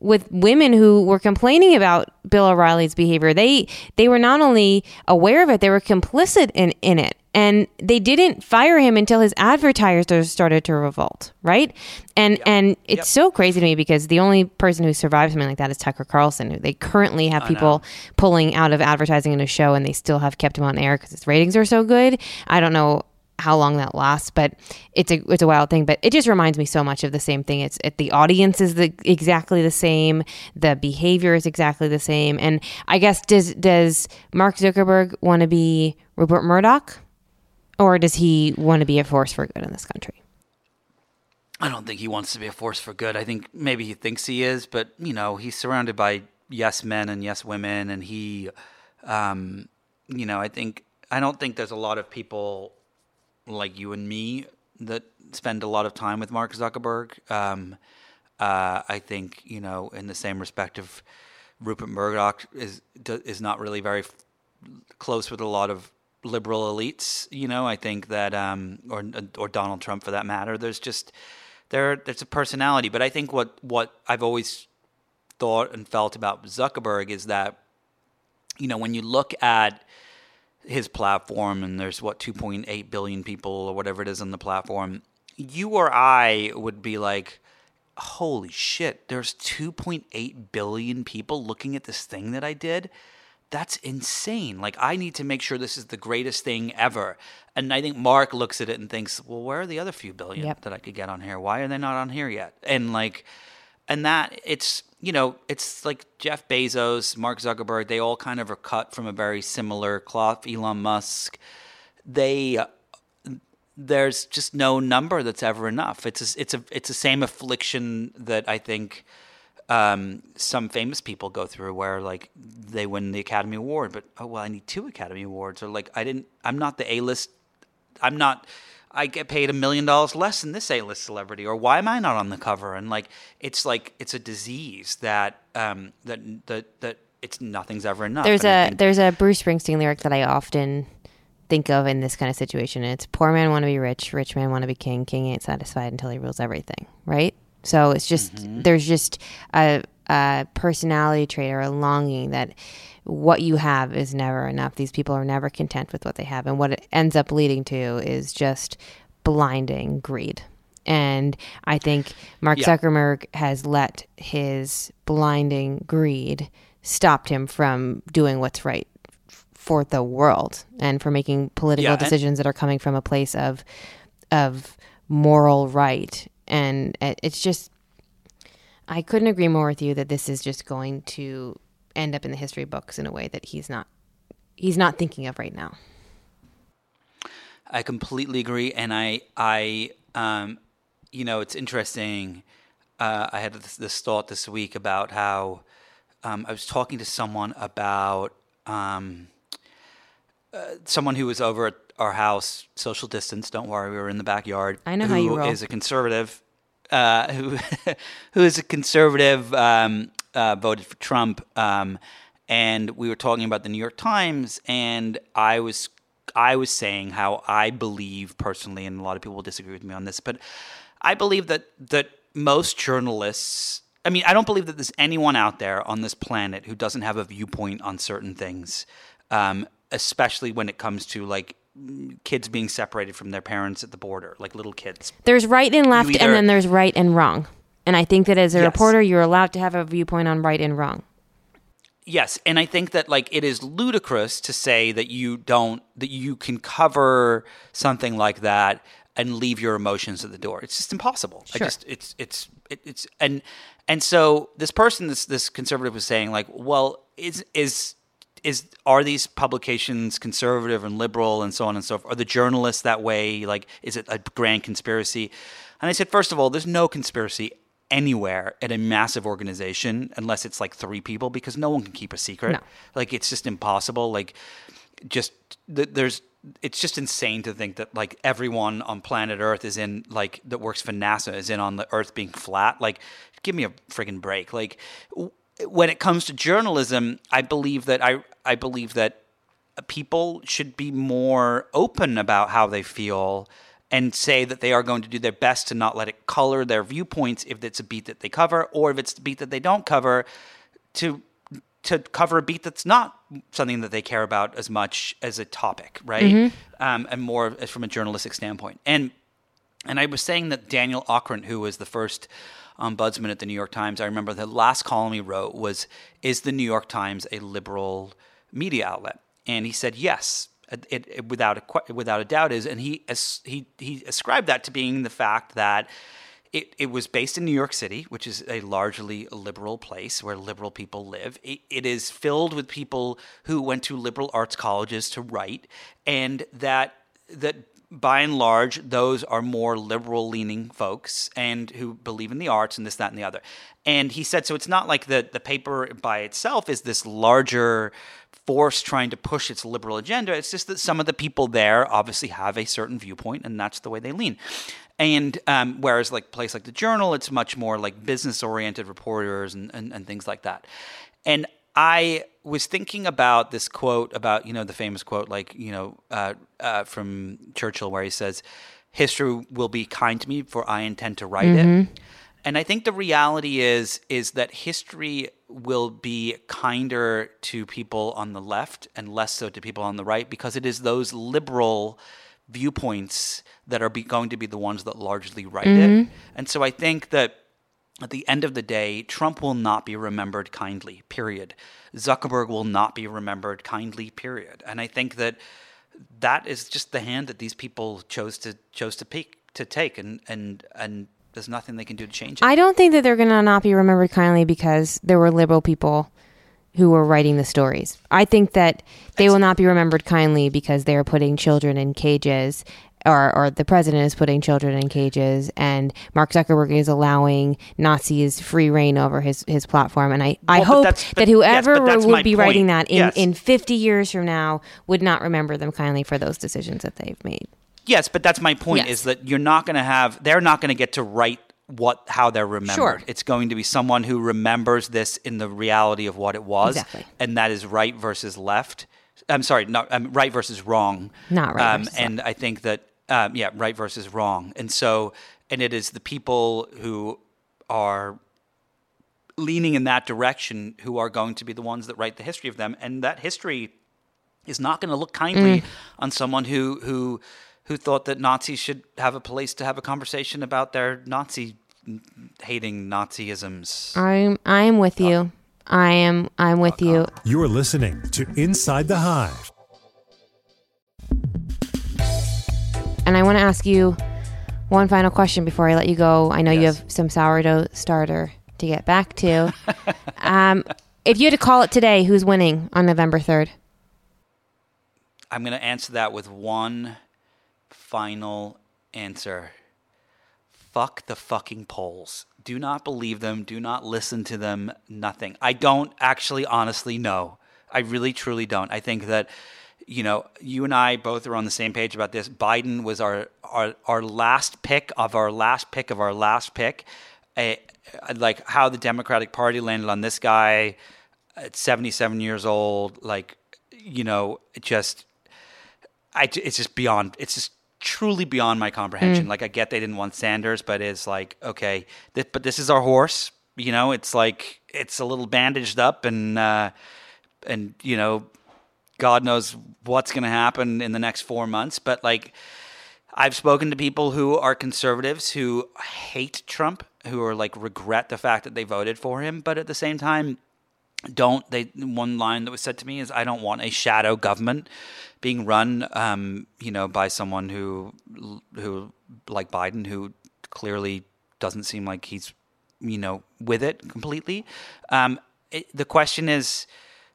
with women who were complaining about Bill O'Reilly's behavior. They they were not only aware of it, they were complicit in, in it. And they didn't fire him until his advertisers started to revolt, right? And and it's so crazy to me because the only person who survived something like that is Tucker Carlson. Who they currently have I people know. pulling out of advertising in a show, and they still have kept him on air because his ratings are so good. I don't know how long that lasts, but it's a it's a wild thing. But it just reminds me so much of the same thing. It's it, the audience is the exactly the same, the behavior is exactly the same, and I guess does does Mark Zuckerberg want to be Rupert Murdoch, or does he want to be a force for good in this country? I don't think he wants to be a force for good. I think maybe he thinks he is, but you know, he's surrounded by yes men and yes women, and he, um, you know, I think I don't think there's a lot of people like you and me that spend a lot of time with Mark Zuckerberg. Um, uh, I think you know, in the same respect of Rupert Murdoch is is not really very f- close with a lot of liberal elites. You know, I think that um, or or Donald Trump for that matter. There's just there there's a personality, but I think what what I've always thought and felt about Zuckerberg is that you know when you look at his platform and there's what 2.8 billion people or whatever it is on the platform you or i would be like holy shit there's 2.8 billion people looking at this thing that i did that's insane like i need to make sure this is the greatest thing ever and i think mark looks at it and thinks well where are the other few billion Yep. that i could get on here why are they not on here yet and like and that it's you know it's like Jeff Bezos, Mark Zuckerberg, they all kind of are cut from a very similar cloth. Elon Musk, they there's just no number that's ever enough. It's a, it's a it's the same affliction that I think um, some famous people go through, where like they win the Academy Award, but oh well, I need two Academy Awards, or like I didn't, I'm not the A list, I'm not. I get paid a million dollars less than this A-list celebrity, or why am I not on the cover? And like, it's like it's a disease that um, that that that it's nothing's ever enough. There's And a think- there's a Bruce Springsteen lyric that I often think of in this kind of situation. It's poor man want to be rich, rich man want to be king, king ain't satisfied until he rules everything, right? So it's just mm-hmm. there's just a, a personality trait or a longing that what you have is never enough. These people are never content with what they have, and what it ends up leading to is just blinding greed. And I think Mark Yeah. Zuckerberg has let his blinding greed stopped him from doing what's right for the world and for making political Yeah, decisions that are coming from a place of of moral right. And it- it's just I couldn't agree more with you that this is just going to end up in the history books in a way that he's not he's not thinking of right now. I completely agree, and I, I, um, you know, it's interesting. Uh, I had this, this thought this week about how um, I was talking to someone about um, uh, someone who was over at our house, social distance. Don't worry, we were in the backyard. I know how you who roll. is a conservative, uh, who who is a conservative, um, uh, voted for Trump. Um, and we were talking about the New York Times, and I was I was saying how I believe personally, and a lot of people will disagree with me on this, but I believe that that most journalists. I mean, I don't believe that there's anyone out there on this planet who doesn't have a viewpoint on certain things, um, especially when it comes to like kids being separated from their parents at the border, like little kids. There's right and left, either- and then there's right and wrong. And I think that as a Yes. reporter, you're allowed to have a viewpoint on right and wrong. Yes, and I think that like it is ludicrous to say that you don't that you can cover something like that and leave your emotions at the door. It's just impossible. I Sure. just it's it's it, it's and and so this person this this conservative was saying like, well, is is is are these publications conservative and liberal and so on and so forth? Are the journalists that way? Like, is it a grand conspiracy? And I said, first of all, there's no conspiracy anywhere at a massive organization unless it's like three people because no one can keep a secret. No. Like, it's just impossible. Like, just th- there's it's just insane to think that like everyone on planet Earth is in like that works for NASA is in on the Earth being flat. Like, give me a friggin' break. Like, when it comes to journalism, I believe that I I believe that people should be more open about how they feel and say that they are going to do their best to not let it color their viewpoints if it's a beat that they cover or if it's a beat that they don't cover to to cover a beat that's not something that they care about as much as a topic, right? Mhm. Um, and more from a journalistic standpoint. And and I was saying that Daniel Okrent, who was the first Um, ombudsman at the New York Times, I remember the last column he wrote was, "Is the New York Times a liberal media outlet?" And he said, "Yes." It, it, it- without a without a doubt is, and he he he ascribed that to being the fact that it, it was based in New York City, which is a largely liberal place where liberal people live. It, it is filled with people who went to liberal arts colleges to write, and that that by and large, those are more liberal leaning folks and who believe in the arts and this, that, and the other. And he said, so it's not like the, the paper by itself is this larger force trying to push its liberal agenda. It's just that some of the people there obviously have a certain viewpoint and that's the way they lean. And um, whereas like place like the Journal, it's much more like business oriented reporters and, and, and things like that. And I was thinking about this quote about you know the famous quote like you know uh, uh, from Churchill where he says, "History will be kind to me, for I intend to write Mhm. it." And I think the reality is is that history will be kinder to people on the left and less so to people on the right because it is those liberal viewpoints that are be, going to be the ones that largely write Mhm. it. And so I think that at the end of the day, Trump will not be remembered kindly, period. Zuckerberg will not be remembered kindly, period. And I think that that is just the hand that these people chose to chose to pick, to take and and and there's nothing they can do to change it. I don't think that they're going to not be remembered kindly because there were liberal people who were writing the stories. I think that they will not be remembered kindly because they are putting children in cages or, or the president is putting children in cages and Mark Zuckerberg is allowing Nazis free reign over his, his platform. And I, I Well, hope that's- but- that whoever yes, would be writing that in, Yes. in 50 years from now would not remember them kindly for those decisions that they've made. Yes, but that's my point Yes. is that you're not going to have they're not going to get to write what how they're remembered. Sure. It's going to be someone who remembers this in the reality of what it was Exactly. and that is right versus left. I'm sorry, not um, right versus wrong. Not right Um, and I think that um, yeah, right versus wrong. And so and it is the people who are leaning in that direction who are going to be the ones that write the history of them and that history is not going to look kindly Mm. on someone who who who thought that Nazis should have a place to have a conversation about their Nazi hating Nazisms. I'm, I'm with you. I am, I'm with you. You're listening to Inside the Hive. And I want to ask you one final question before I let you go. I know you have some sourdough starter to get back to. um, if you had to call it today, who's winning on November 3rd? I'm going to answer that with one final answer. Fuck the fucking polls. Do not believe them. Do not listen to them. Nothing. I don't actually honestly know. I really truly don't. I think that you know, you and I both are on the same page about this. Biden was our our, our last pick of our last pick of our last pick. Uh, like how the Democratic Party landed on this guy at 77 years old, like you know, it just I it's just beyond it's just truly beyond my comprehension. Mm. Like I get they didn't want Sanders, but it's like okay, th- but this is our horse. You know, it's like it's a little bandaged up and uh, and you know, God knows what's going to happen in the next four months. But like, I've spoken to people who are conservatives who hate Trump, who are like regret the fact that they voted for him, but at the same time don't they one line that was said to me is i don't want a shadow government being run um, you know by someone who who like biden who clearly doesn't seem like he's you know with it completely um, it, the question is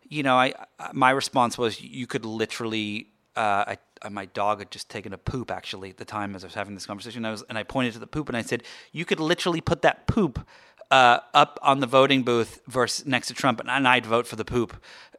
you know i my response was you could literally uh, I, my dog had just taken a poop actually at the time as I was having this conversation. I was and I pointed to the poop and I said, "You could literally put that poop uh, up on the voting booth versus next to Trump, and I'd vote for the poop."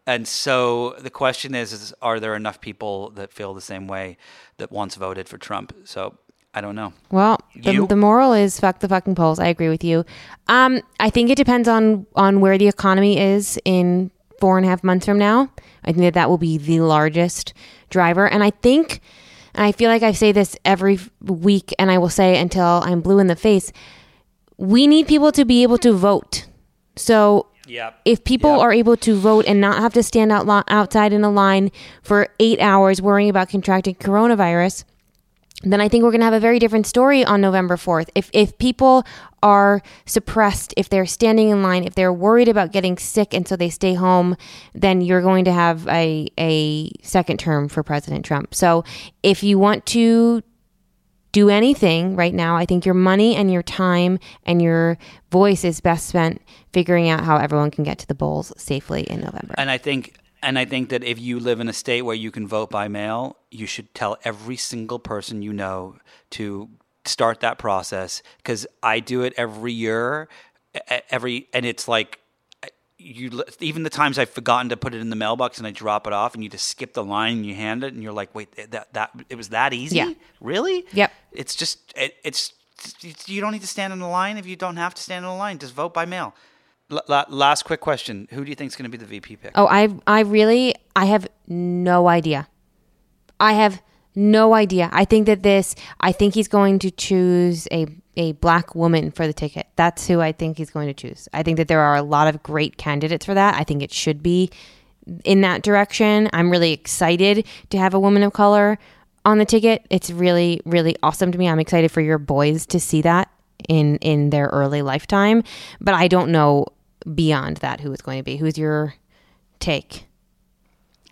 And so the question is, is are there enough people that feel the same way that once voted for Trump? So I don't know. Well, the, the moral is fuck the fucking polls. I agree with you. Um, I think it depends on on where the economy is in four and a half months from now. I think that that will be the largest driver, and I think, and I feel like I say this every week, and I will say until I'm blue in the face. We need people to be able to vote. So Yep. if people are able to vote and not have to stand out lo- outside in a line for eight hours worrying about contracting coronavirus, then I think we're going to have a very different story on November 4th. If, if people are suppressed, if they're standing in line, if they're worried about getting sick and so they stay home, then you're going to have a, a second term for President Trump. So if you want to do anything right now, I think your money and your time and your voice is best spent figuring out how everyone can get to the bowls safely in November. And I think and I think that if you live in a state where you can vote by mail, you should tell every single person you know to start that process because I do it every year, every and it's like you even the times I've forgotten to put it in the mailbox and I drop it off and you just skip the line and you hand it and you're like, wait, that that it was that easy? Yeah. Really? Yep. It's just it, it's you don't need to stand in the line if you don't have to stand in the line. Just vote by mail. L- last quick question: Who do you think is going to be the VP pick? Oh, I I really I have no idea. I have no idea. I think that this I think he's going to choose a a black woman for the ticket. That's who I think he's going to choose. I think that there are a lot of great candidates for that. I think it should be in that direction. I'm really excited to have a woman of color on the ticket. It's really really awesome to me. I'm excited for your boys to see that in in their early lifetime, but I don't know beyond that who it's going to be. Who's your take?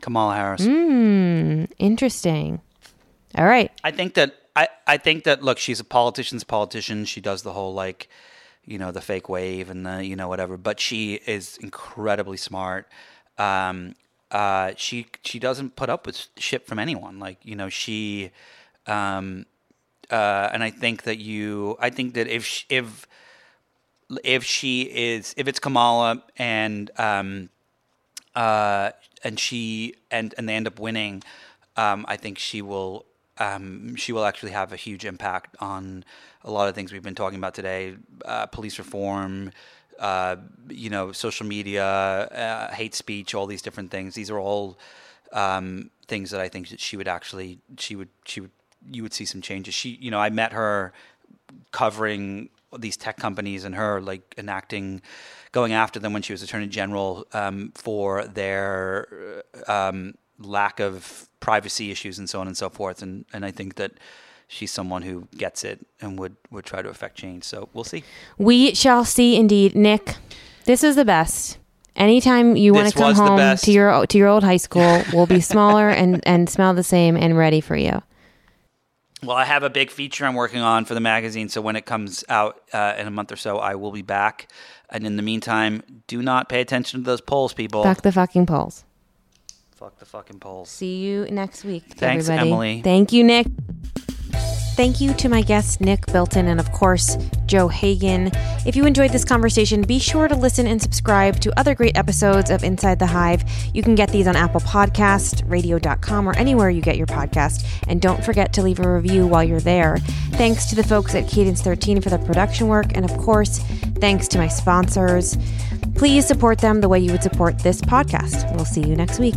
Kamala Harris. Hmm, interesting. All right. I think that I, I think that look, she's a politician's politician. She does the whole like, you know, the fake wave and the you know whatever. But she is incredibly smart. Um, uh, she she doesn't put up with shit from anyone. Like you know she, um, uh, and I think that you. I think that if sh if if she is if it's Kamala and um, uh, and she and and they end up winning, um, I think she will um, she will actually have a huge impact on a lot of things we've been talking about today: uh, police reform, uh, you know, social media, uh, hate speech, all these different things. These are all um, things that I think that she would actually she would she would you would see some changes. She you know I met her covering these tech companies and her like enacting going after them when she was attorney general um, for their um, lack of privacy issues and so on and so forth and and I think that she's someone who gets it and would would try to affect change so we'll see We shall see indeed. Nick, this is the best. Anytime you want to come home to your to your old high school, we'll be smaller and, and smell the same and ready for you. Well, I have a big feature I'm working on for the magazine, so when it comes out uh, in a month or so, I will be back. And in the meantime, do not pay attention to those polls, people. Fuck the fucking polls. Fuck the fucking polls. See you next week, Thanks, everybody. Emily. Thank you, Nick. Thank you to my guests, Nick Bilton and, of course, Joe Hagan. If you enjoyed this conversation, be sure to listen and subscribe to other great episodes of Inside the Hive. You can get these on Apple Podcast, radio.com, or anywhere you get your podcast. And don't forget to leave a review while you're there. Thanks to the folks at Cadence 13 for the production work. And, of course, thanks to my sponsors. Please support them the way you would support this podcast. We'll see you next week.